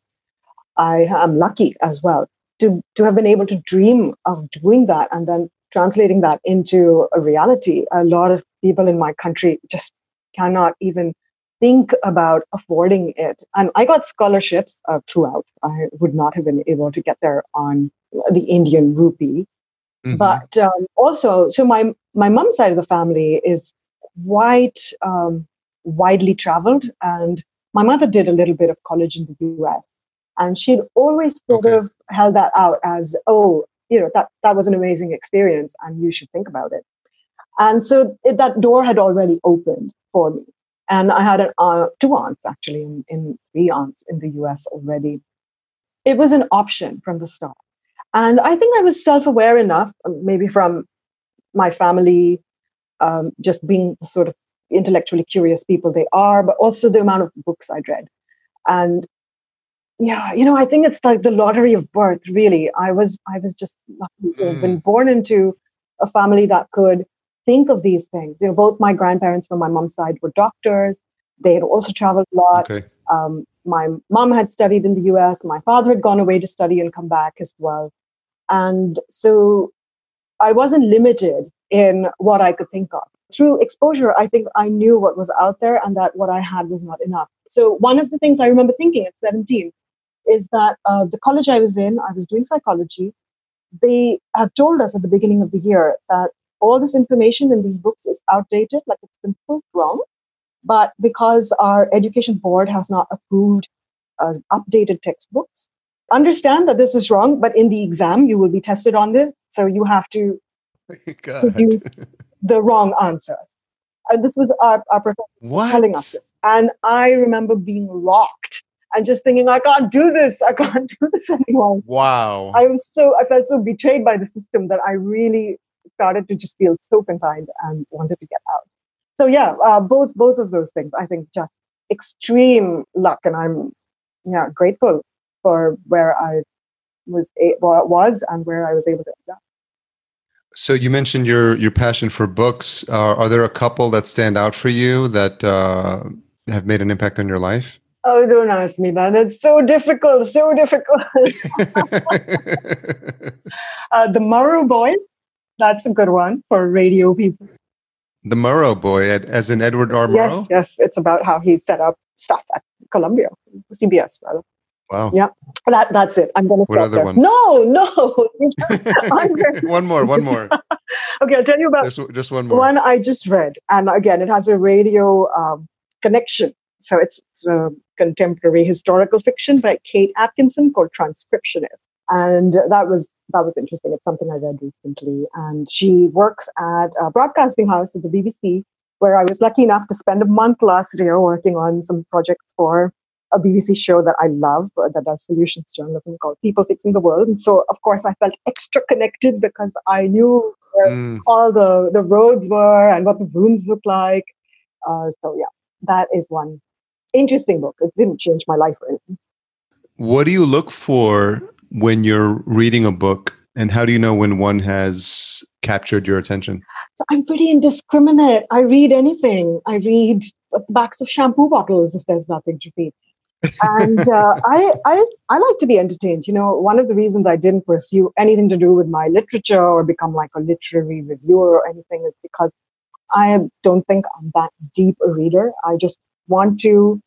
I am lucky as well to, to have been able to dream of doing that and then translating that into a reality. A lot of people in my country just cannot even think about affording it. And I got scholarships uh, throughout. I would not have been able to get there on the Indian rupee. Mm-hmm. But um, also, so my my mom's side of the family is quite um, widely traveled, and my mother did a little bit of college in the U.S. And she'd always sort okay. of held that out as, oh, you know, that, that was an amazing experience and you should think about it. And so it, that door had already opened for me. And I had an, uh, two aunts actually, in, in three aunts in the US already. It was an option from the start. And I think I was self aware enough, um, maybe from my family, um, just being the sort of intellectually curious people they are, but also the amount of books I'd read. And yeah you know i think it's like the lottery of birth really i was i was just lucky to have been mm. born into a family that could think of these things you know both my grandparents from my mom's side were doctors they had also traveled a lot okay. um, my mom had studied in the us my father had gone away to study and come back as well and so i wasn't limited in what i could think of through exposure i think i knew what was out there and that what i had was not enough so one of the things i remember thinking at 17 is that uh, the college I was in, I was doing psychology. They have told us at the beginning of the year that all this information in these books is outdated, like it's been proved wrong. But because our education board has not approved uh, updated textbooks, understand that this is wrong, but in the exam, you will be tested on this. So you have to. produce the wrong answers. And this was our, our professor what? telling us this. And I remember being locked and just thinking, I can't do this. I can't do this anymore. Wow. I was so, I felt so betrayed by the system that I really started to just feel so confined and wanted to get out. So yeah, uh, both both of those things. I think just extreme luck, and I'm yeah grateful for where I was was and where I was able to adapt. So you mentioned your your passion for books. Uh, are there a couple that stand out for you that uh, have made an impact on your life? Oh, don't ask me that. It's so difficult, so difficult. uh, the Murrow Boy, that's a good one for radio people. The Murrow Boy, as in Edward R. Murrow? Yes, yes. It's about how he set up stuff at Columbia, CBS, rather. Wow. Yeah. That, that's it. I'm going to stop there. One? No, no. one more, one more. okay, I'll tell you about just, just one more. One I just read. And again, it has a radio um, connection. So it's, it's a contemporary historical fiction by Kate Atkinson called Transcriptionist. And that was that was interesting. It's something I read recently. And she works at a broadcasting house at the BBC, where I was lucky enough to spend a month last year working on some projects for a BBC show that I love uh, that does solutions journalism called People Fixing the World. And so, of course, I felt extra connected because I knew where Mm. all the, the roads were and what the rooms looked like. Uh, so yeah, that is one interesting book. It didn't change my life or anything. What do you look for when you're reading a book, and how do you know when one has captured your attention? So I'm pretty indiscriminate. I read anything. I read the backs of shampoo bottles if there's nothing to read. And uh, I, I, I like to be entertained. You know, one of the reasons I didn't pursue anything to do with my literature or become like a literary reviewer or anything is because I don't think I'm that deep a reader. I just want to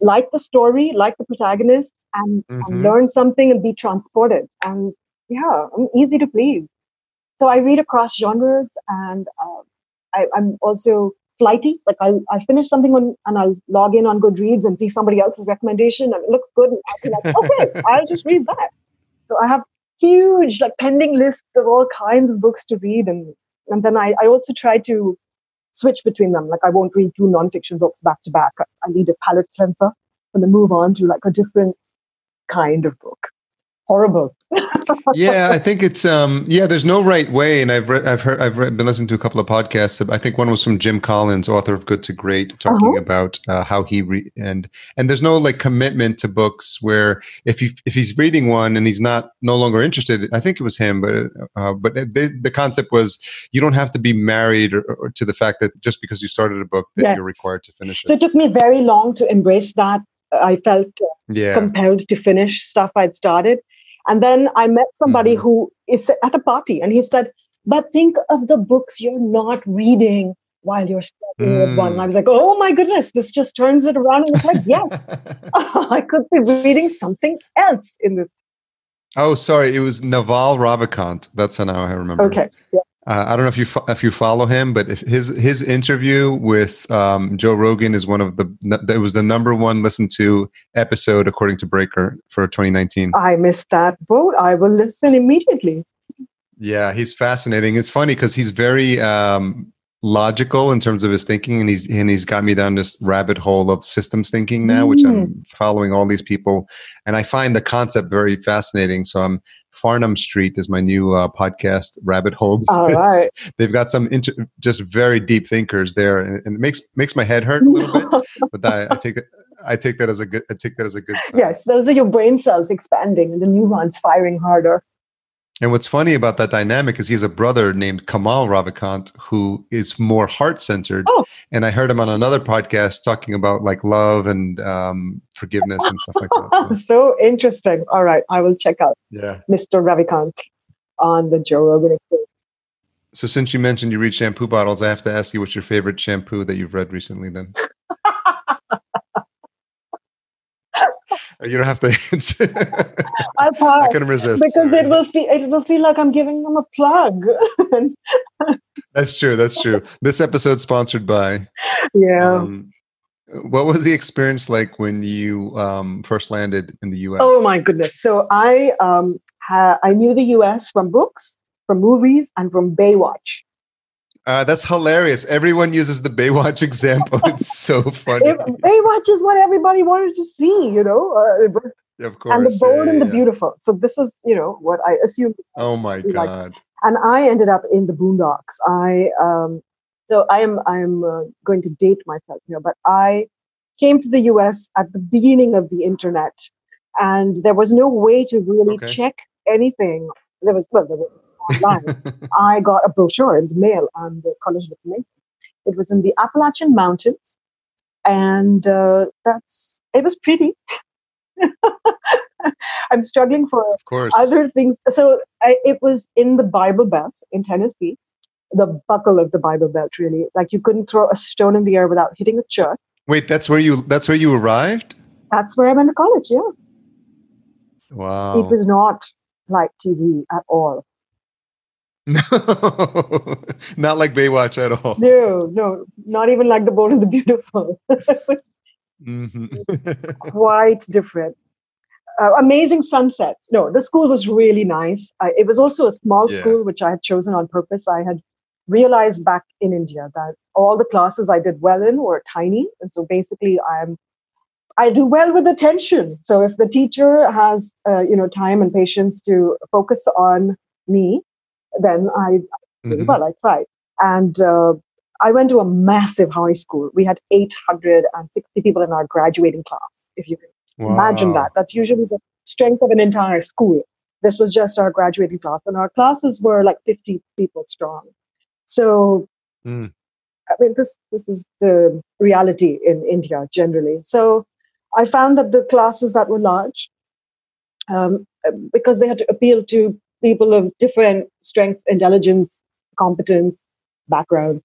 like the story, like the protagonist, and, Mhm. and learn something and be transported. And yeah, I'm easy to please. So I read across genres, and uh, I, I'm also flighty. Like I'll, I'll finish something on, and I'll log in on Goodreads and see somebody else's recommendation, and it looks good, and I'll be like, okay, I'll just read that. So I have huge like pending lists of all kinds of books to read, and and then I, I also try to switch between them. Like I won't read two nonfiction books back to back. I, I need a palate cleanser, and then move on to like a different kind of book. Horrible. yeah, I think it's um yeah, there's no right way and I've read I've heard I've read, been listening to a couple of podcasts. I think one was from Jim Collins, author of Good to Great, talking Uh-huh. about uh, how he re- and and there's no like commitment to books where if he if he's reading one and he's not no longer interested, I think it was him, but uh, but the, the concept was you don't have to be married or, or to the fact that just because you started a book that Yes. you're required to finish it. So it took me very long to embrace that. I felt uh, yeah. compelled to finish stuff I'd started. And then I met somebody Mhm. who is at a party and he said, But think of the books you're not reading while you're studying with one. And I was like, Oh my goodness, this just turns it around. And it's like, Yes, I could be reading something else in this. oh, sorry, it was Naval Ravikant. That's how I remember. Okay. Yeah. Uh, I don't know if you fo- if you follow him, but if his his interview with um, Joe Rogan is one of the it was the number one listened to episode according to Breaker for 2019. I missed that boat. I will listen immediately. Yeah, he's fascinating. It's funny because he's very um, logical in terms of his thinking, and he's and he's got me down this rabbit hole of systems thinking now, which I'm following all these people, and I find the concept very fascinating. So I'm Farnham Street is my new uh, podcast rabbit hole. All right. They've got some inter- just very deep thinkers there, and, and it makes makes my head hurt a little bit. But I, I take it. I take that as a good. I take that as a good sign. yes, those are your brain cells expanding and the neurons firing harder. And what's funny about that dynamic is he has a brother named Kamal Ravikant who is more heart centered. Oh. And I heard him on another podcast talking about like love and um, forgiveness and stuff like that. So, so interesting. All right, I will check out yeah. Mr. Ravikant on the Joe Rogan Experience. So since you mentioned you read shampoo bottles, I have to ask you what's your favorite shampoo that you've read recently then? you don't have to answer. I pass couldn't resist. because sorry. it will feel it will feel like I'm giving them a plug. That's true. That's true. This episode sponsored by. yeah. Um, what was the experience like when you um, first landed in the U.S.? oh my goodness. So I um ha- I knew the U.S. from books, from movies, and from Baywatch. Uh, that's hilarious. Everyone uses the Baywatch example. It's so funny. It, Baywatch is what everybody wanted to see, you know, uh, was- of course. and the bold yeah, and the yeah. beautiful. So this is, you know, what I assumed Oh my like- god. and I ended up in the boondocks. I um, so I am I'm uh, going to date myself here, but I came to the U.S. at the beginning of the internet, and there was no way to really Okay. check anything. There was well, there was online. I got a brochure in the mail on the College of Information. It was in the Appalachian Mountains, and uh, that's it was pretty. I'm struggling for of course. other things. So I, it was in the Bible Belt in Tennessee, the buckle of the Bible Belt, really. Like you couldn't throw a stone in the air without hitting a church. Wait, that's where you that's where you arrived? That's where I went to college. Yeah, Wow. it was not like TV at all. No, not like Baywatch at all. No, no, not even like the Bold and the Beautiful. Mhm. quite different. Uh, amazing sunsets. No, the school was really nice. I, it was also a small Yeah. school, which I had chosen on purpose. I had realized back in India that all the classes I did well in were tiny, and so basically, I'm I do well with attention. So if the teacher has uh, you know time and patience to focus on me, then I Mhm. well. I tried. And uh, I went to a massive high school. We had 860 people in our graduating class, if you can imagine that. That's usually the strength of an entire school. This was just our graduating class, and our classes were like 50 people strong. So, Mm. I mean, this this is the reality in India generally. So, I found that the classes that were large, um, because they had to appeal to people of different strengths, intelligence, competence, background,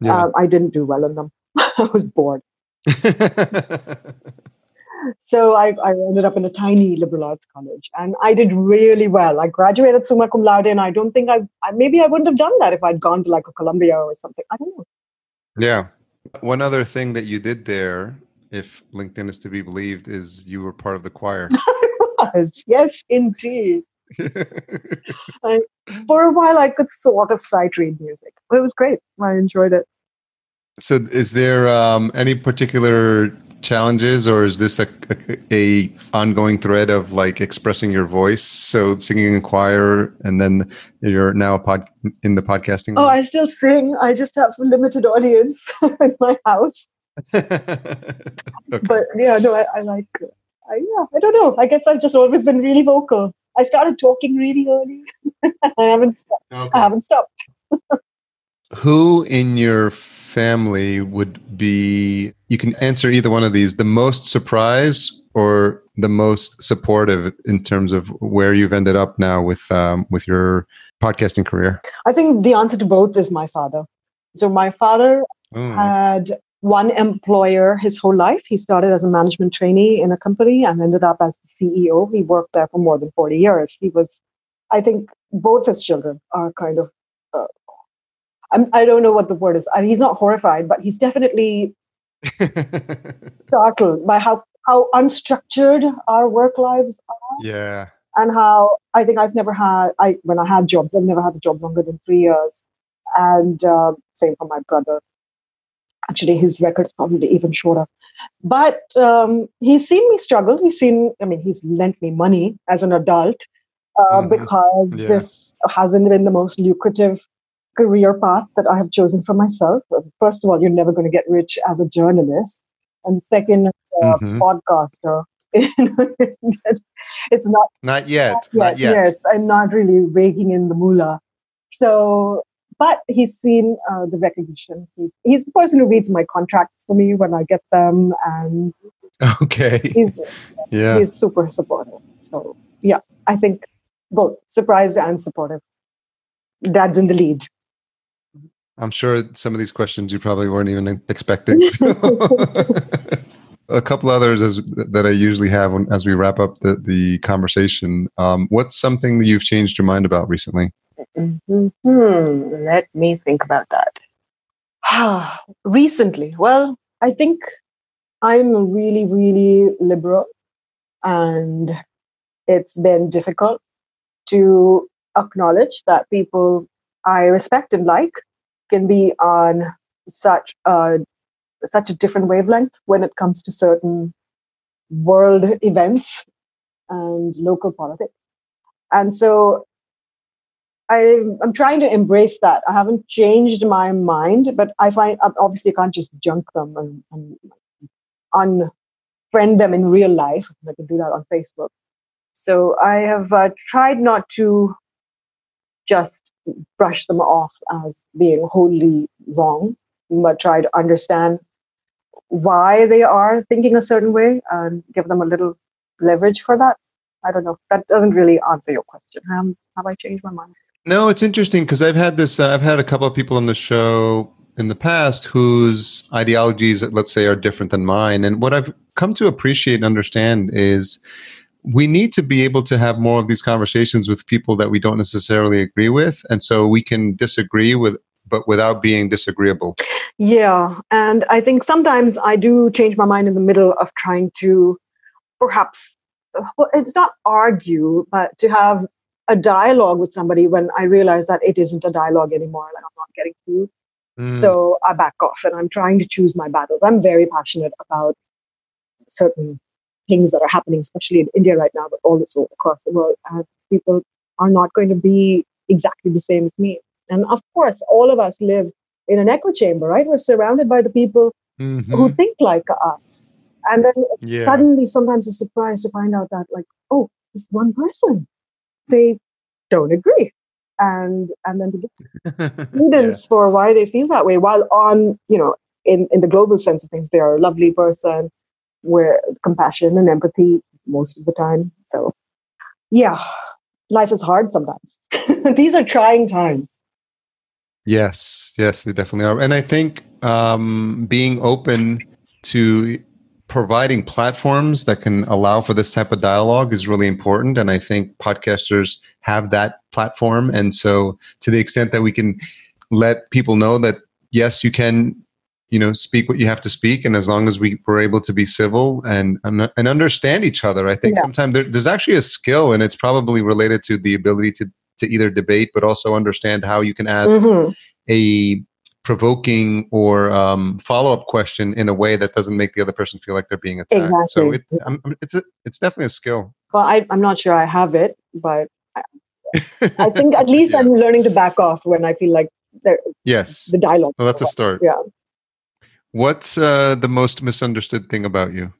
Yeah. um, I didn't do well in them. I was bored. So I, I ended up in a tiny liberal arts college and I did really well. I graduated summa cum laude and I don't think I, I maybe I wouldn't have done that if I'd gone to like a Columbia or something. I don't know. yeah. One other thing that you did there, if LinkedIn is to be believed, is you were part of the choir. Yes, yes, indeed. For a while I could sort of sight read music. But it was great. I enjoyed it. so, is there um, any particular challenges, or is this a, a, a ongoing thread of like expressing your voice? So, singing in choir, and then you're now a pod in the podcasting. Oh, I still sing. I just have a limited audience in my house. okay. But yeah, no, I, I like. I, yeah, I don't know. I guess I've just always been really vocal. I started talking really early. I haven't stopped. Okay. I haven't stopped. Who in your family would be, you can answer either one of these, the most surprised or the most supportive in terms of where you've ended up now with um, with your podcasting career? I think the answer to both is my father. So my father Oh, had one employer his whole life. He started as a management trainee in a company and ended up as the CEO. He worked there for more than 40 years. He was, I think, both his children are kind of, uh, I'm, I don't know what the word is. I mean, he's not horrified, but he's definitely startled by how, how unstructured our work lives are yeah. and how I think I've never had I when I had jobs, I've never had a job longer than three years, and uh, same for my brother. Actually, his record's probably even shorter. But um, he's seen me struggle. He's seen, I mean, he's lent me money as an adult uh, Mhm. because Yeah. this hasn't been the most lucrative career path that I have chosen for myself. First of all, you're never going to get rich as a journalist, and second, as a Mhm. podcaster. it's not Not yet. yet, Not yet. Yes, I'm not really raking in the moolah. So, but he's seen uh, the recognition. He's he's the person who reads my contracts for me when I get them, and Okay. he's Yeah. he's super supportive. So, yeah, I think both surprised and supportive. Dad's in the lead. I'm sure some of these questions you probably weren't even expecting. a couple others as, that I usually have when, as we wrap up the, the conversation. Um, what's something that you've changed your mind about recently? Hmm. Let me think about that. Recently, well, I think I'm really, really liberal, and it's been difficult to acknowledge that people I respect and like can be on such a such a different wavelength when it comes to certain world events and local politics. And so I, I'm trying to embrace that. I haven't changed my mind, but I find obviously I can't just junk them and, and unfriend them in real life. I can do that on Facebook. So I have uh, tried not to just brush them off as being wholly wrong, but try to understand why they are thinking a certain way and give them a little leverage for that. I don't know. That doesn't really answer your question. Um, have I changed my mind? No, it's interesting because I've had this. Uh, I've had a couple of people on the show in the past whose ideologies, let's say, are different than mine. And what I've come to appreciate and understand is we need to be able to have more of these conversations with people that we don't necessarily agree with, and so we can disagree with, but without being disagreeable. Yeah, and I think sometimes I do change my mind in the middle of trying to, perhaps, well, it's not argue, but to have a dialogue with somebody when I realize that it isn't a dialogue anymore, like I'm not getting through. Mm. So I back off and I'm trying to choose my battles. I'm very passionate about certain things that are happening, especially in India right now, but also across the world. And people are not going to be exactly the same as me. And of course, all of us live in an echo chamber, right? We're surrounded by the people Mhm. who think like us. And then Yeah. suddenly, sometimes it's surprised to find out that, like, oh, this one person, they don't agree. And and then to get evidence for why they feel that way. While on, you know, in, in the global sense of things, they are a lovely person, where compassion and empathy most of the time. So yeah, life is hard sometimes. These are trying times. Yes, yes, they definitely are. And I think um, being open to providing platforms that can allow for this type of dialogue is really important. And I think podcasters have that platform. And so, to the extent that we can let people know that, yes, you can. You know, speak what you have to speak, and as long as we were able to be civil and and, and understand each other, I think Yeah. sometimes there, there's actually a skill, and it's probably related to the ability to to either debate, but also understand how you can ask Mhm. a provoking or um, follow-up question in a way that doesn't make the other person feel like they're being attacked. So it, it's a, it's definitely a skill. Well, I, I'm not sure I have it, but I think at least Yeah. I'm learning to back off when I feel like there, yes. the dialogue. Well, that's a start. Yeah. What's uh, the most misunderstood thing about you?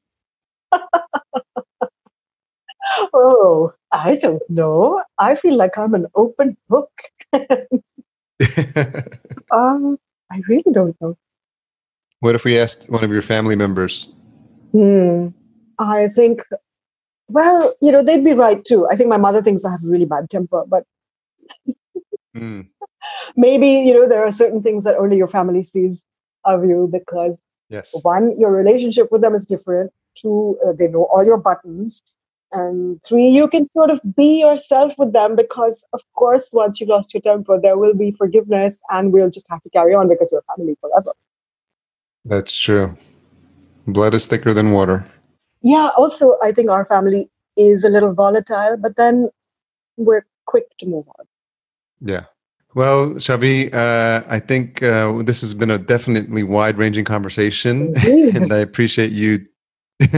Oh, I don't know. I feel like I'm an open book. Um, I really don't know. what if we asked one of your family members? Hmm. I think, well, you know, they'd be right too. I think my mother thinks I have a really bad temper, but Mm, maybe, you know, there are certain things that only your family sees of you because yes. one, your relationship with them is different. Two, uh, they know all your buttons. And three, you can sort of be yourself with them because, of course, once you lost your temper, there will be forgiveness and we'll just have to carry on because we're family forever. That's true. Blood is thicker than water. Yeah, also, I think our family is a little volatile, but then we're quick to move on. Yeah. Well, Chhavi, uh, I think uh, this has been a definitely wide-ranging conversation. And I appreciate you.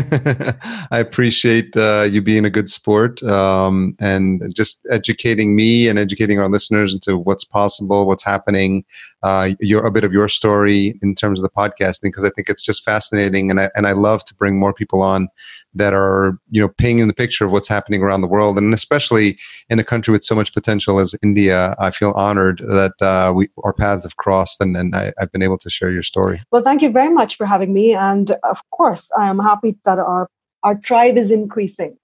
I appreciate uh, you being a good sport um, and just educating me and educating our listeners into what's possible, what's happening, uh, your a bit of your story in terms of the podcasting because I think it's just fascinating and I and I love to bring more people on that are you know painting the picture of what's happening around the world and especially in a country with so much potential as India. I feel honored that uh, we our paths have crossed and and I, I've been able to share your story. Well, thank you very much for having me. And of course, I am happy that our, our tribe is increasing.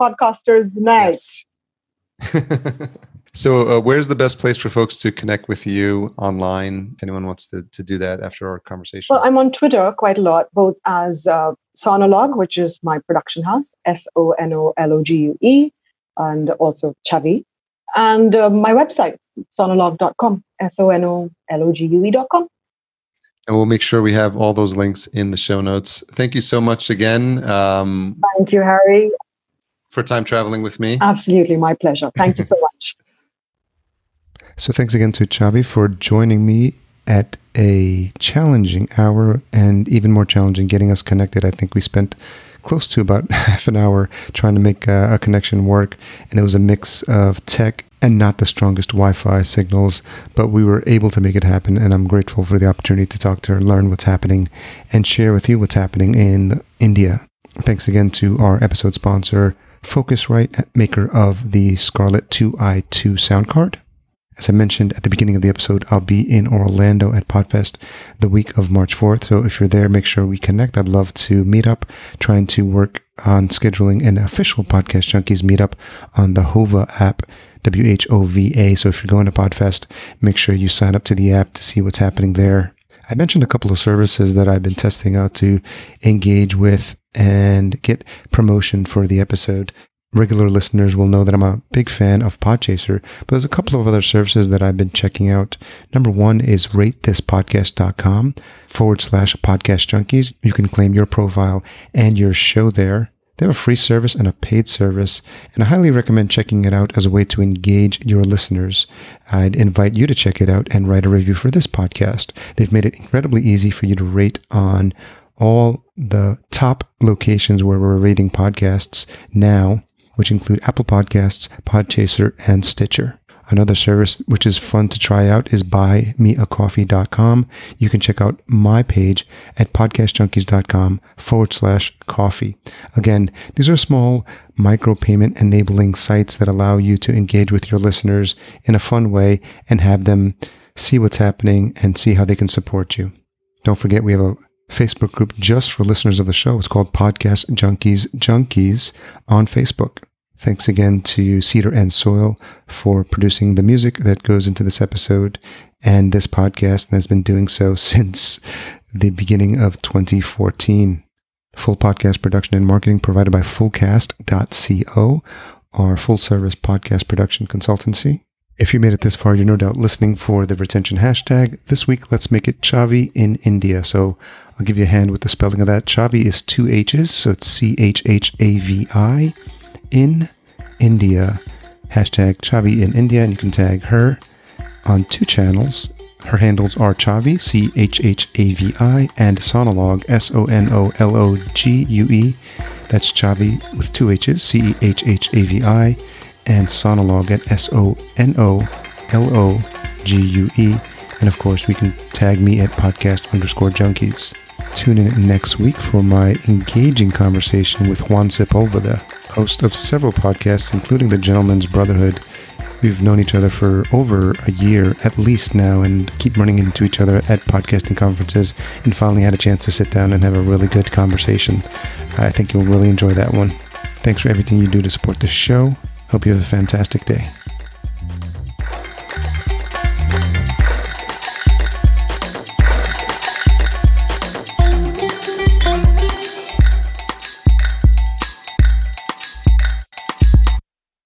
Podcasters Unite. Yes. so, uh, where's the best place for folks to connect with you online? If anyone wants to, to do that after our conversation. Well, I'm on Twitter quite a lot, both as uh, Sonologue, which is my production house, S O N O L O G U E, and also Chhavi, and uh, my website, sonologue.com, S O N O L O G U E.com. and we'll make sure we have all those links in the show notes. Thank you so much again um, Thank you, Harry. for time traveling with me. Absolutely my pleasure. Thank you so much. So thanks again to Chhavi for joining me at a challenging hour and even more challenging getting us connected. I think we spent close to about half an hour trying to make a, a connection work, and it was a mix of tech and not the strongest Wi-Fi signals, but we were able to make it happen, and I'm grateful for the opportunity to talk to her, learn what's happening, and share with you what's happening in India. Thanks again to our episode sponsor, Focusrite, maker of the Scarlett 2i2 sound card. As I mentioned at the beginning of the episode, I'll be in Orlando at Podfest the week of March 4th. So if you're there, make sure we connect. I'd love to meet up, trying to work on scheduling an official Podcast Junkies meetup on the Whova app, W H O V A. So if you're going to Podfest, make sure you sign up to the app to see what's happening there. I mentioned a couple of services that I've been testing out to engage with and get promotion for the episode regular listeners will know that I'm a big fan of Podchaser, but there's a couple of other services that I've been checking out. Number one is ratethispodcast.com forward slash podcast junkies. You can claim your profile and your show there. They have a free service and a paid service, and I highly recommend checking it out as a way to engage your listeners. I'd invite you to check it out and write a review for this podcast. They've made it incredibly easy for you to rate on all the top locations where we're rating podcasts now which include Apple Podcasts, Podchaser, and Stitcher. Another service which is fun to try out is buymeacoffee.com. You can check out my page at podcastjunkies.com forward slash coffee. Again, these are small micropayment enabling sites that allow you to engage with your listeners in a fun way and have them see what's happening and see how they can support you. Don't forget, we have a Facebook group just for listeners of the show. It's called Podcast Junkies Junkies on Facebook. Thanks again to Cedar and Soil for producing the music that goes into this episode and this podcast and has been doing so since the beginning of 2014. Full podcast production and marketing provided by fullcast.co, our full service podcast production consultancy. If you made it this far, you're no doubt listening for the retention hashtag. This week, let's make it Chhavi in India. So I'll give you a hand with the spelling of that. Chhavi is two H's, so it's C H H A V I in India. Hashtag Chhavi in India, and you can tag her on two channels. Her handles are Chhavi, C H H A V I, and Sonologue, S O N O L O G U E. That's Chhavi with two H's, C H H A V I, and Sonologue at S O N O L O G U E. And of course, we can tag me at podcast underscore junkies. Tune in next week for my engaging conversation with Juan Sepulveda host of several podcasts, including The Gentleman's Brotherhood. We've known each other for over a year at least now and keep running into each other at podcasting conferences and finally had a chance to sit down and have a really good conversation. I think you'll really enjoy that one. Thanks for everything you do to support this show. Hope you have a fantastic day.